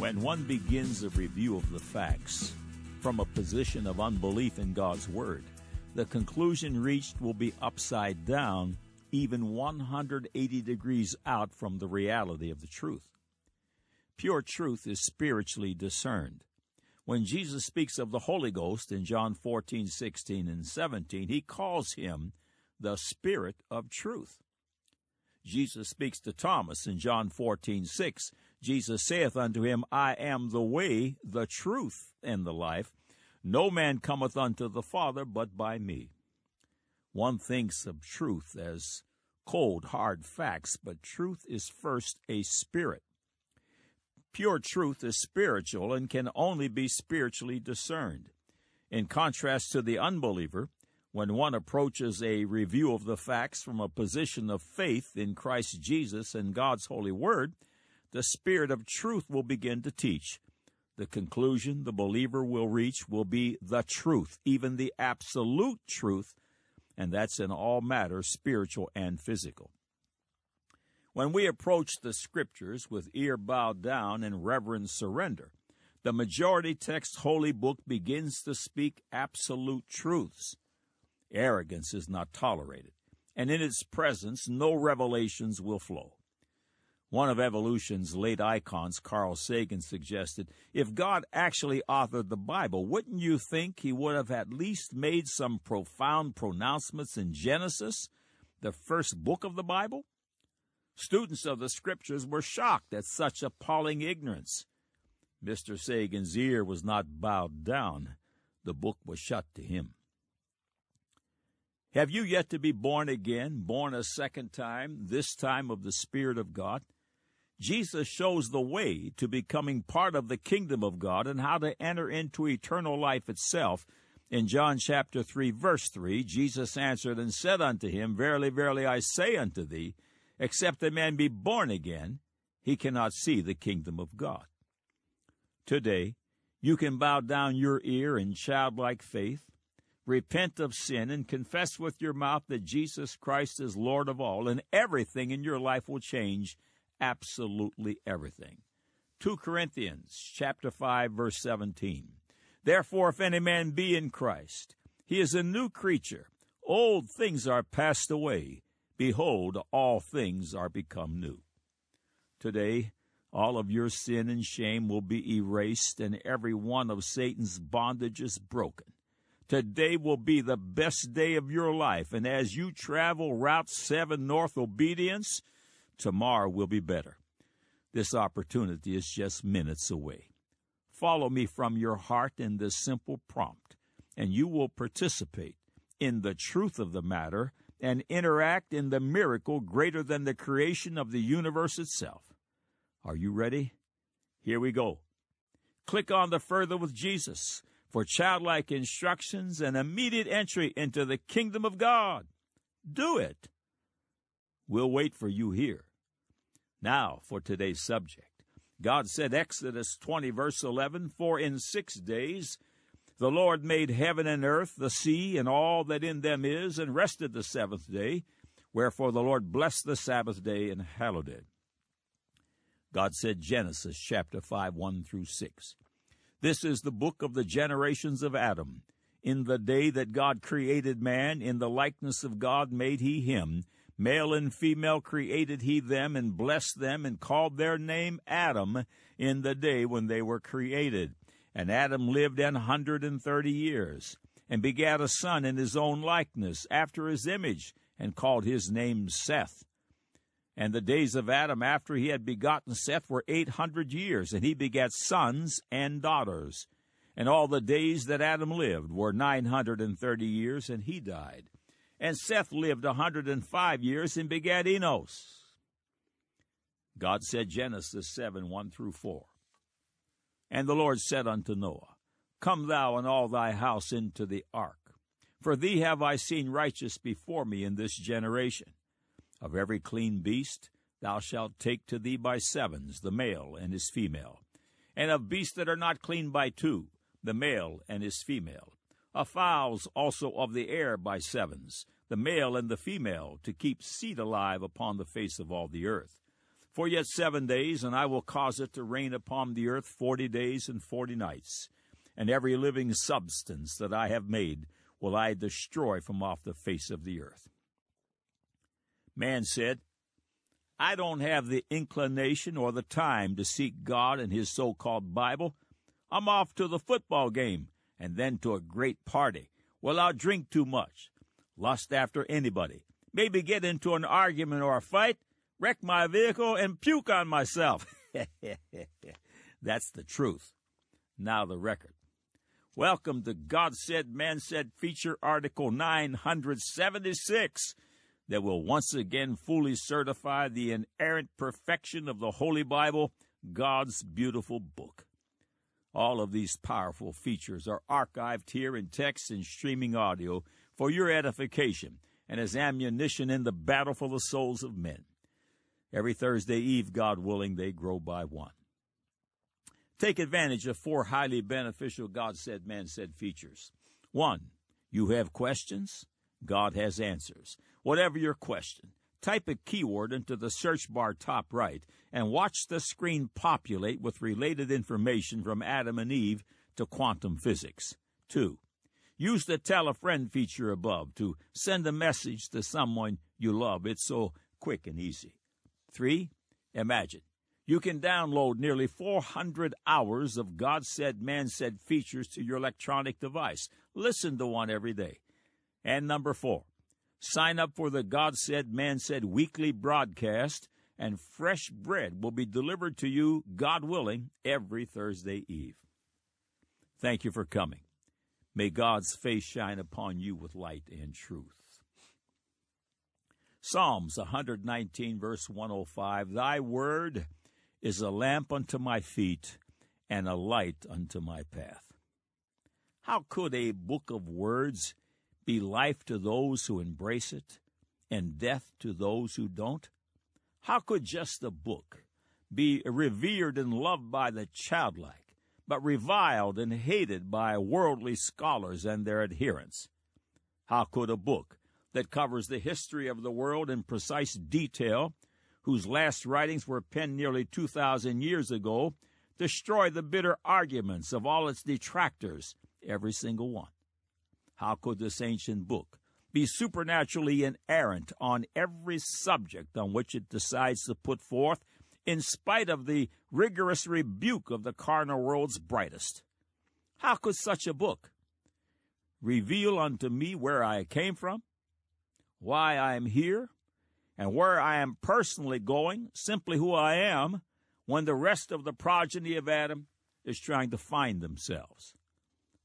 When one begins a review of the facts from a position of unbelief in God's Word, the conclusion reached will be upside down, even 180 degrees out from the reality of the truth. Pure truth is spiritually discerned. When Jesus speaks of the Holy Ghost in John 14, 16, and 17, he calls him the Spirit of truth. Jesus speaks to Thomas in John 14, 6. Jesus saith unto him, I am the way, the truth, and the life. No man cometh unto the Father but by me. One thinks of truth as cold, hard facts, but truth is first a spirit. Pure truth is spiritual and can only be spiritually discerned. In contrast to the unbeliever, when one approaches a review of the facts from a position of faith in Christ Jesus and God's holy word, the Spirit of truth will begin to teach. The conclusion the believer will reach will be the truth, even the absolute truth, and that's in all matters spiritual and physical. When we approach the Scriptures with ear bowed down and reverent surrender, the majority text holy book begins to speak absolute truths. Arrogance is not tolerated, and in its presence no revelations will flow. One of evolution's late icons, Carl Sagan, suggested if God actually authored the Bible, wouldn't you think he would have at least made some profound pronouncements in Genesis, the first book of the Bible? Students of the Scriptures were shocked at such appalling ignorance. Mr. Sagan's ear was not bowed down, the book was shut to him. Have you yet to be born again, born a second time, this time of the Spirit of God? Jesus shows the way to becoming part of the kingdom of God and how to enter into eternal life itself. In John chapter 3, verse 3, Jesus answered and said unto him, Verily, verily, I say unto thee, except a man be born again, he cannot see the kingdom of God. Today, you can bow down your ear in childlike faith repent of sin, and confess with your mouth that Jesus Christ is Lord of all, and everything in your life will change, absolutely everything. 2 Corinthians chapter 5 verse 17. Therefore if any man be in Christ, he is a new creature. Old things are passed away. Behold, all things are become new. Today, all of your sin and shame will be erased, and every one of Satan's bondages broken. Today will be the best day of your life, and as you travel Route 7 North Obedience, tomorrow will be better. This opportunity is just minutes away. Follow me from your heart in this simple prompt, and you will participate in the truth of the matter and interact in the miracle greater than the creation of the universe itself. Are you ready? Here we go. Click on the Further with Jesus for childlike instructions and immediate entry into the kingdom of God. Do it. We'll wait for you here. Now for today's subject. God said, Exodus 20, verse 11, For in six days the Lord made heaven and earth, the sea, and all that in them is, and rested the seventh day. Wherefore the Lord blessed the Sabbath day and hallowed it. God said, Genesis chapter 5, 1 through 6. This is the book of the generations of Adam. In the day that God created man, in the likeness of God made he him. Male and female created he them, and blessed them, and called their name Adam in the day when they were created. And Adam lived an hundred and thirty years, and begat a son in his own likeness, after his image, and called his name Seth. And the days of Adam after he had begotten Seth were eight hundred years, and he begat sons and daughters. And all the days that Adam lived were nine hundred and thirty years, and he died. And Seth lived a hundred and five years, and begat Enos. God said, Genesis 7 1 through 4. And the Lord said unto Noah, Come thou and all thy house into the ark, for thee have I seen righteous before me in this generation. Of every clean beast thou shalt take to thee by sevens the male and his female, and of beasts that are not clean by two, the male and his female. Of fowls also of the air by sevens, the male and the female, to keep seed alive upon the face of all the earth. For yet seven days, and I will cause it to rain upon the earth forty days and forty nights. And every living substance that I have made will I destroy from off the face of the earth. Man said, I don't have the inclination or the time to seek God in His so called Bible. I'm off to the football game and then to a great party. Well, I'll drink too much, lust after anybody, maybe get into an argument or a fight, wreck my vehicle, and puke on myself. That's the truth. Now the record. Welcome to God Said, Man Said feature article 976 that will once again fully certify the inerrant perfection of the Holy Bible, God's beautiful book. All of these powerful features are archived here in text and streaming audio for your edification and as ammunition in the battle for the souls of men. Every Thursday eve, God willing, they grow by one. Take advantage of four highly beneficial God said, man said features. One, you have questions, God has answers. Whatever your question, type a keyword into the search bar top right and watch the screen populate with related information from Adam and Eve to quantum physics. Two, use the tell a friend feature above to send a message to someone you love. It's so quick and easy. Three, imagine. You can download nearly 400 hours of God said, man said features to your electronic device. Listen to one every day. And number four, sign up for the God said, man said weekly broadcast, and fresh bread will be delivered to you, God willing, every Thursday eve. Thank you for coming. May God's face shine upon you with light and truth. Psalms 119, verse 105 Thy word is a lamp unto my feet and a light unto my path. How could a book of words be life to those who embrace it and death to those who don't? How could just a book be revered and loved by the childlike, but reviled and hated by worldly scholars and their adherents? How could a book that covers the history of the world in precise detail, whose last writings were penned nearly 2,000 years ago, destroy the bitter arguments of all its detractors, every single one. How could this ancient book be supernaturally inerrant on every subject on which it decides to put forth, in spite of the rigorous rebuke of the carnal world's brightest? How could such a book reveal unto me where I came from, why I am here, and where I am personally going, simply who I am, when the rest of the progeny of Adam is trying to find themselves.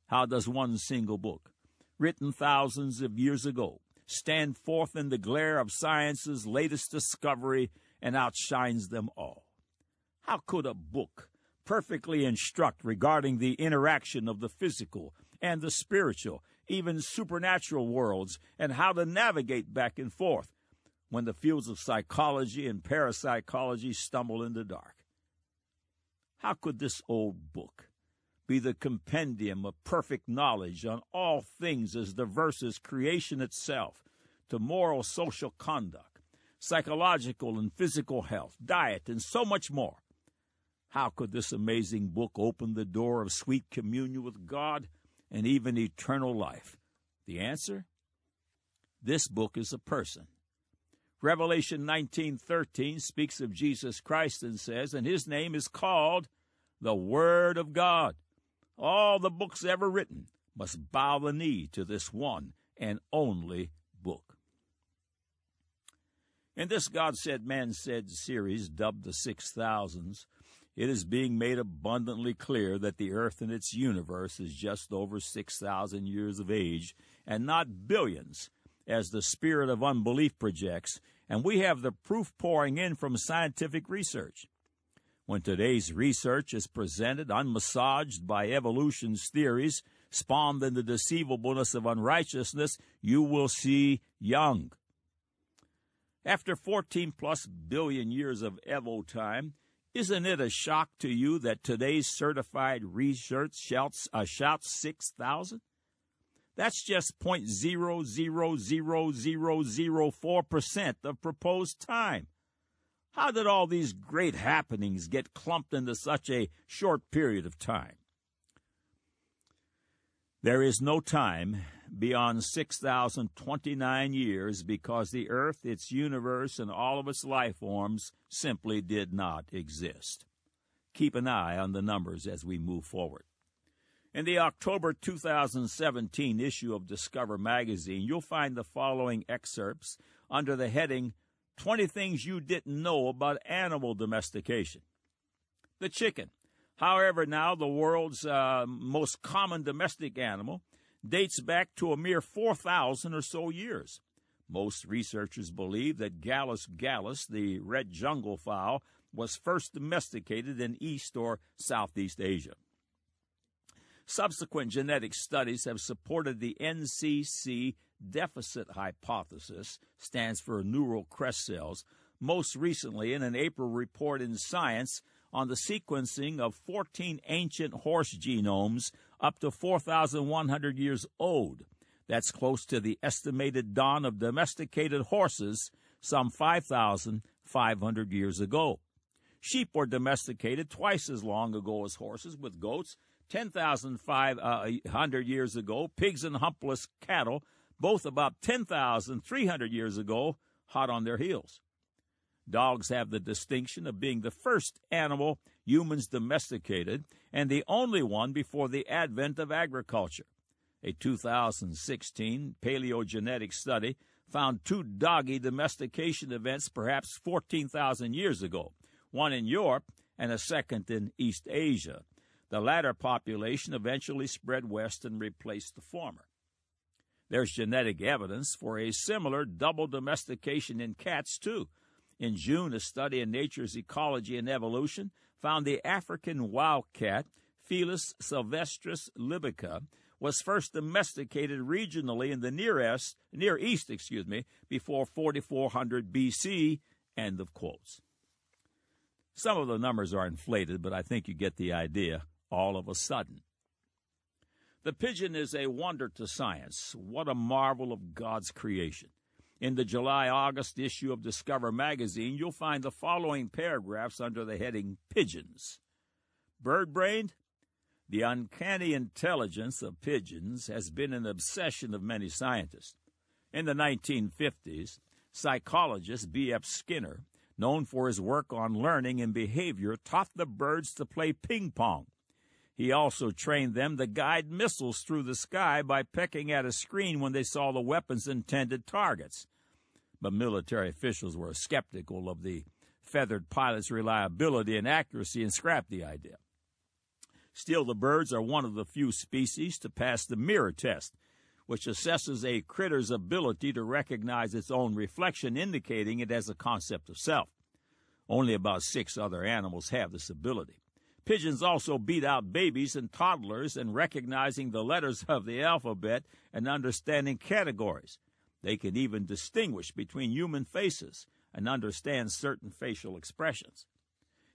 How does one single book, written thousands of years ago, stand forth in the glare of science's latest discovery and outshines them all? How could a book perfectly instruct regarding the interaction of the physical and the spiritual even supernatural worlds, and how to navigate back and forth when the fields of psychology and parapsychology stumble in the dark. How could this old book be the compendium of perfect knowledge on all things as diverse as creation itself, to moral social conduct, psychological and physical health, diet, and so much more? How could this amazing book open the door of sweet communion with God and even eternal life? The answer? This book is a person. Revelation 19:13 speaks of Jesus Christ and says, "And his name is called the Word of God." All the books ever written must bow the knee to this one and only book. In this God Said, Man Said series, dubbed the Six Thousands, it is being made abundantly clear that the earth and its universe is just over 6,000 years of age and not billions, as the spirit of unbelief projects, and we have the proof pouring in from scientific research. When today's research is presented unmassaged by evolution's theories, spawned in the deceivableness of unrighteousness, you will see young. After 14 plus billion years of Evo time, isn't it a shock to you that today's certified research shouts, uh, shouts 6,000? That's just 0.0000004% of proposed time. How did all these great happenings get clumped into such a short period of time? There is no time beyond 6,029 years because the earth, its universe, and all of its life forms simply did not exist. Keep an eye on the numbers as we move forward. In the October 2017 issue of Discover magazine, you'll find the following excerpts under the heading 20 Things You Didn't Know About Animal Domestication. The chicken. However, now the world's uh, most common domestic animal dates back to a mere 4,000 or so years. Most researchers believe that Gallus gallus, the red jungle fowl, was first domesticated in East or Southeast Asia. Subsequent genetic studies have supported the NCC deficit hypothesis, stands for neural crest cells, most recently in an April report in Science on the sequencing of 14 ancient horse genomes up to 4,100 years old. That's close to the estimated dawn of domesticated horses some 5,500 years ago. Sheep were domesticated twice as long ago as horses, with goats 10,500 uh, years ago, pigs and humpless cattle both about 10,300 years ago, hot on their heels. Dogs have the distinction of being the first animal humans domesticated and the only one before the advent of agriculture. A 2016 paleogenetic study found two doggy domestication events perhaps 14,000 years ago, one in Europe and a second in East Asia. The latter population eventually spread west and replaced the former. There's genetic evidence for a similar double domestication in cats, too. In June, a study in Nature's Ecology and Evolution found the African wildcat, Felis silvestris lybica, was first domesticated regionally in the Near East, Near East, excuse me, before 4400 BC. End of quotes. Some of the numbers are inflated, but I think you get the idea. All of a sudden, the pigeon is a wonder to science. What a marvel of God's creation. In the July August issue of Discover magazine, you'll find the following paragraphs under the heading Pigeons. Bird brained? The uncanny intelligence of pigeons has been an obsession of many scientists. In the 1950s, psychologist B.F. Skinner, known for his work on learning and behavior, taught the birds to play ping pong. He also trained them to guide missiles through the sky by pecking at a screen when they saw the weapon's intended targets. But military officials were skeptical of the feathered pilot's reliability and accuracy and scrapped the idea. Still, the birds are one of the few species to pass the mirror test, which assesses a critter's ability to recognize its own reflection, indicating it has a concept of self. Only about six other animals have this ability. Pigeons also beat out babies and toddlers in recognizing the letters of the alphabet and understanding categories. They can even distinguish between human faces and understand certain facial expressions.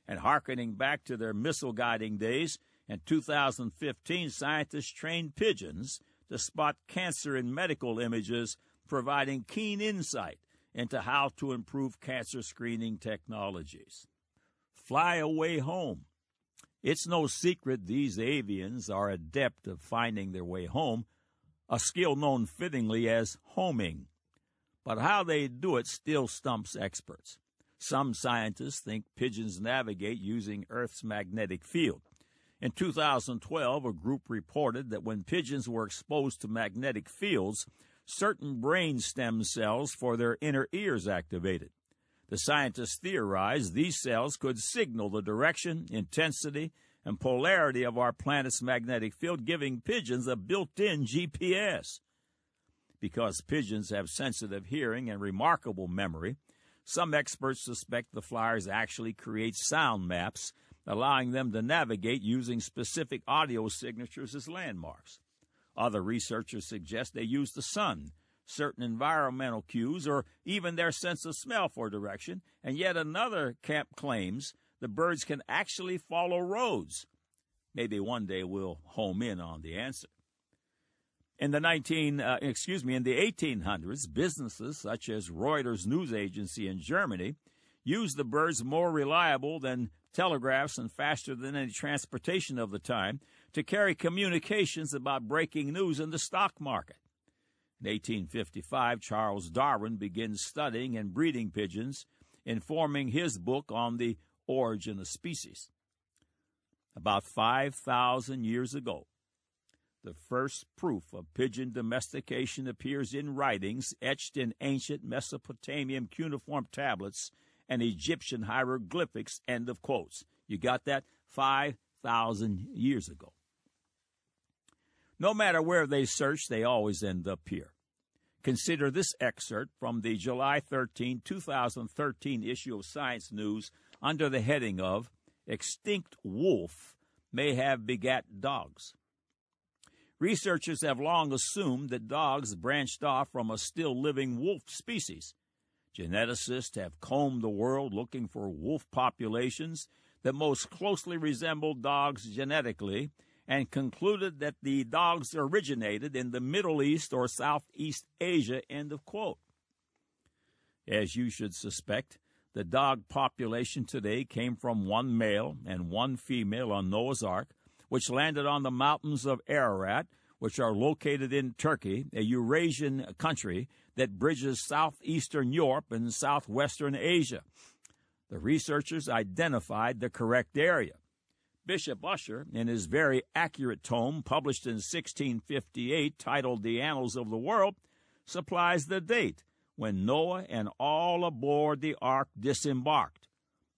And hearkening back to their missile guiding days, in 2015, scientists trained pigeons to spot cancer in medical images, providing keen insight into how to improve cancer screening technologies. Fly away home. It's no secret these avians are adept at finding their way home, a skill known fittingly as homing. But how they do it still stumps experts. Some scientists think pigeons navigate using Earth's magnetic field. In 2012, a group reported that when pigeons were exposed to magnetic fields, certain brain stem cells for their inner ears activated. The scientists theorized these cells could signal the direction, intensity, and polarity of our planet's magnetic field, giving pigeons a built in GPS. Because pigeons have sensitive hearing and remarkable memory, some experts suspect the flyers actually create sound maps, allowing them to navigate using specific audio signatures as landmarks. Other researchers suggest they use the sun certain environmental cues, or even their sense of smell for direction, and yet another camp claims the birds can actually follow roads. Maybe one day we'll home in on the answer. In the 19, uh, excuse me, in the 1800s, businesses such as Reuters news agency in Germany used the birds more reliable than telegraphs and faster than any transportation of the time to carry communications about breaking news in the stock market. In 1855, Charles Darwin begins studying and breeding pigeons, informing his book on the origin of species. About 5,000 years ago, the first proof of pigeon domestication appears in writings etched in ancient Mesopotamian cuneiform tablets and Egyptian hieroglyphics. End of quotes. You got that? 5,000 years ago. No matter where they search, they always end up here. Consider this excerpt from the July 13, 2013 issue of Science News under the heading of Extinct Wolf May Have Begat Dogs. Researchers have long assumed that dogs branched off from a still living wolf species. Geneticists have combed the world looking for wolf populations that most closely resemble dogs genetically and concluded that the dogs originated in the Middle East or Southeast Asia. End of quote. As you should suspect, the dog population today came from one male and one female on Noah's Ark which landed on the mountains of Ararat, which are located in Turkey, a Eurasian country that bridges southeastern Europe and southwestern Asia. The researchers identified the correct area. Bishop Ussher, in his very accurate tome published in 1658 titled The Annals of the World, supplies the date when Noah and all aboard the ark disembarked.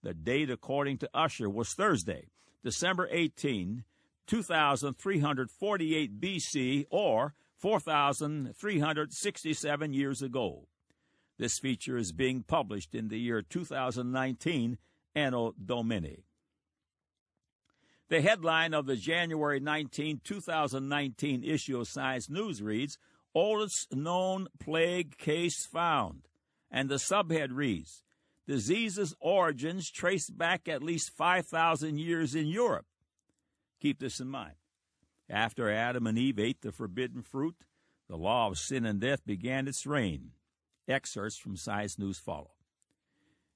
The date, according to Ussher, was Thursday, December 18, 2348 BC, or 4,367 years ago. This feature is being published in the year 2019, Anno Domini. The headline of the January 19, 2019 issue of Science News reads, Oldest known plague case found. And the subhead reads, Disease's origins traced back at least 5,000 years in Europe. Keep this in mind. After Adam and Eve ate the forbidden fruit, the law of sin and death began its reign. Excerpts from Science News follow.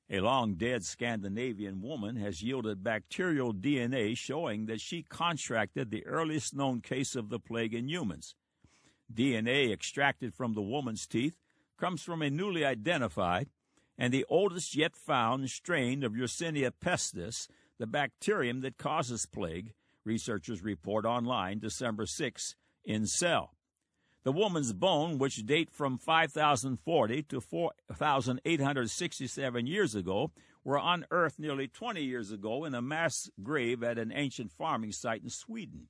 A long dead Scandinavian woman has yielded bacterial DNA showing that she contracted the earliest known case of the plague in humans. DNA extracted from the woman's teeth comes from a newly identified and the oldest yet found strain of Yersinia pestis, the bacterium that causes plague, researchers report online December 6 in Cell. The woman's bone, which date from 5040 to 4867 years ago, were unearthed nearly 20 years ago in a mass grave at an ancient farming site in Sweden.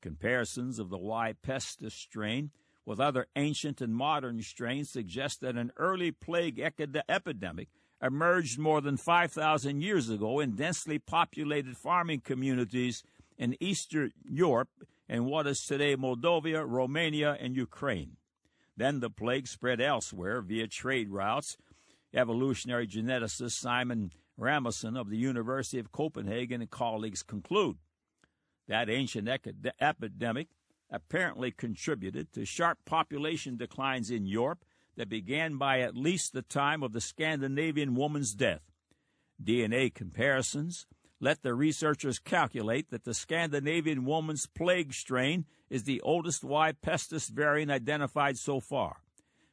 Comparisons of the Y. pestis strain with other ancient and modern strains suggest that an early plague epidemic emerged more than 5,000 years ago in densely populated farming communities in Eastern Europe and what is today Moldova, Romania, and Ukraine. Then the plague spread elsewhere via trade routes. Evolutionary geneticist Simon Rasmussen of the University of Copenhagen and colleagues conclude that ancient epidemic apparently contributed to sharp population declines in Europe that began by at least the time of the Scandinavian woman's death. DNA comparisons let the researchers calculate that the Scandinavian woman's plague strain is the oldest Y. pestis variant identified so far.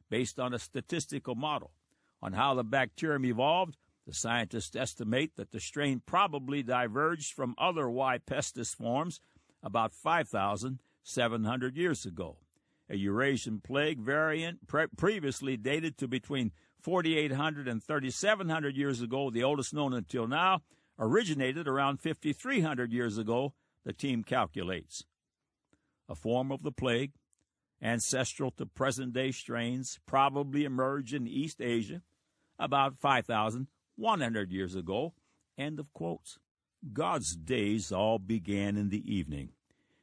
Based on a statistical model on how the bacterium evolved, the scientists estimate that the strain probably diverged from other Y. pestis forms about 5,700 years ago. A Eurasian plague variant pre- previously dated to between 4,800 and 3,700 years ago, the oldest known until now, originated around 5,300 years ago, the team calculates. A form of the plague, ancestral to present day strains, probably emerged in East Asia about 5,100 years ago. End of quotes. God's days all began in the evening.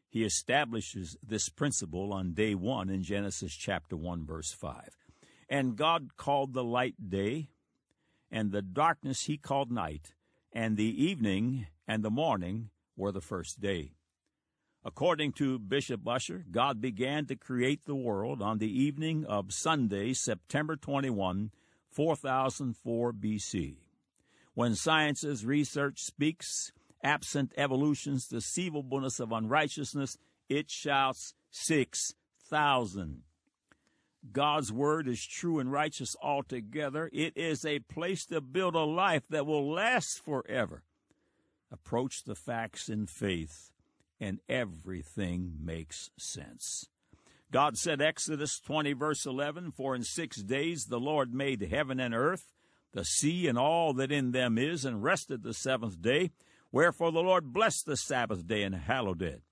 He establishes this principle on day one in Genesis chapter 1, verse 5. And God called the light day, and the darkness he called night and the evening and the morning were the first day. According to Bishop Ussher, God began to create the world on the evening of Sunday, September 21, 4004 BC. When science's research speaks, absent evolution's deceivableness of unrighteousness, it shouts 6,000. God's word is true and righteous altogether. It is a place to build a life that will last forever. Approach the facts in faith, and everything makes sense. God said, Exodus 20, verse 11, For in six days the Lord made heaven and earth, the sea and all that in them is, and rested the seventh day. Wherefore the Lord blessed the Sabbath day and hallowed it.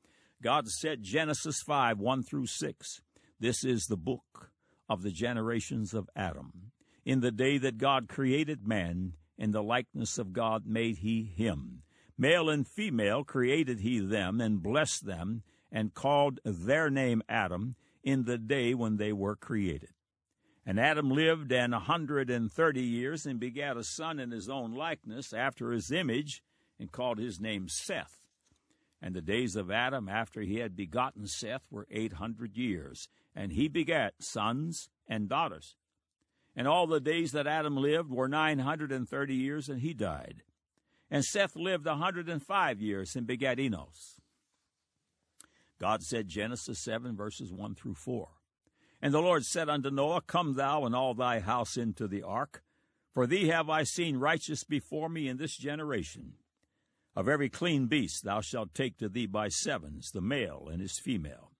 God said, Genesis 5, 1 through 6. This is the book of the generations of Adam. In the day that God created man, in the likeness of God made he him. Male and female created he them, and blessed them, and called their name Adam, in the day when they were created. And Adam lived an hundred and thirty years, and begat a son in his own likeness, after his image, and called his name Seth. And the days of Adam after he had begotten Seth were eight hundred years, and he begat sons and daughters. And all the days that Adam lived were nine hundred and thirty years, and he died. And Seth lived a hundred and five years, and begat Enos. God said, Genesis 7, verses 1 through 4. And the Lord said unto Noah, Come thou and all thy house into the ark, for thee have I seen righteous before me in this generation. Of every clean beast thou shalt take to thee by sevens, the male and his female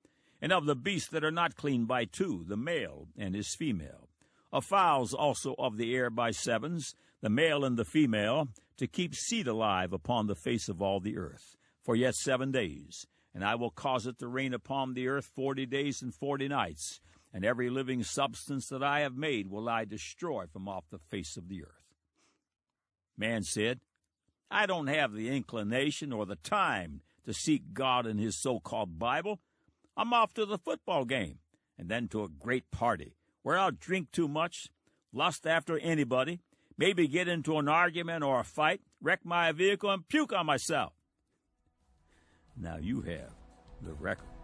and of the beasts that are not clean by two, the male and his female. Of fowls also of the air by sevens, the male and the female, to keep seed alive upon the face of all the earth, for yet seven days. And I will cause it to rain upon the earth forty days and forty nights, and every living substance that I have made will I destroy from off the face of the earth. Man said, I don't have the inclination or the time to seek God in his so called Bible. I'm off to the football game and then to a great party where I'll drink too much, lust after anybody, maybe get into an argument or a fight, wreck my vehicle, and puke on myself. Now you have the record.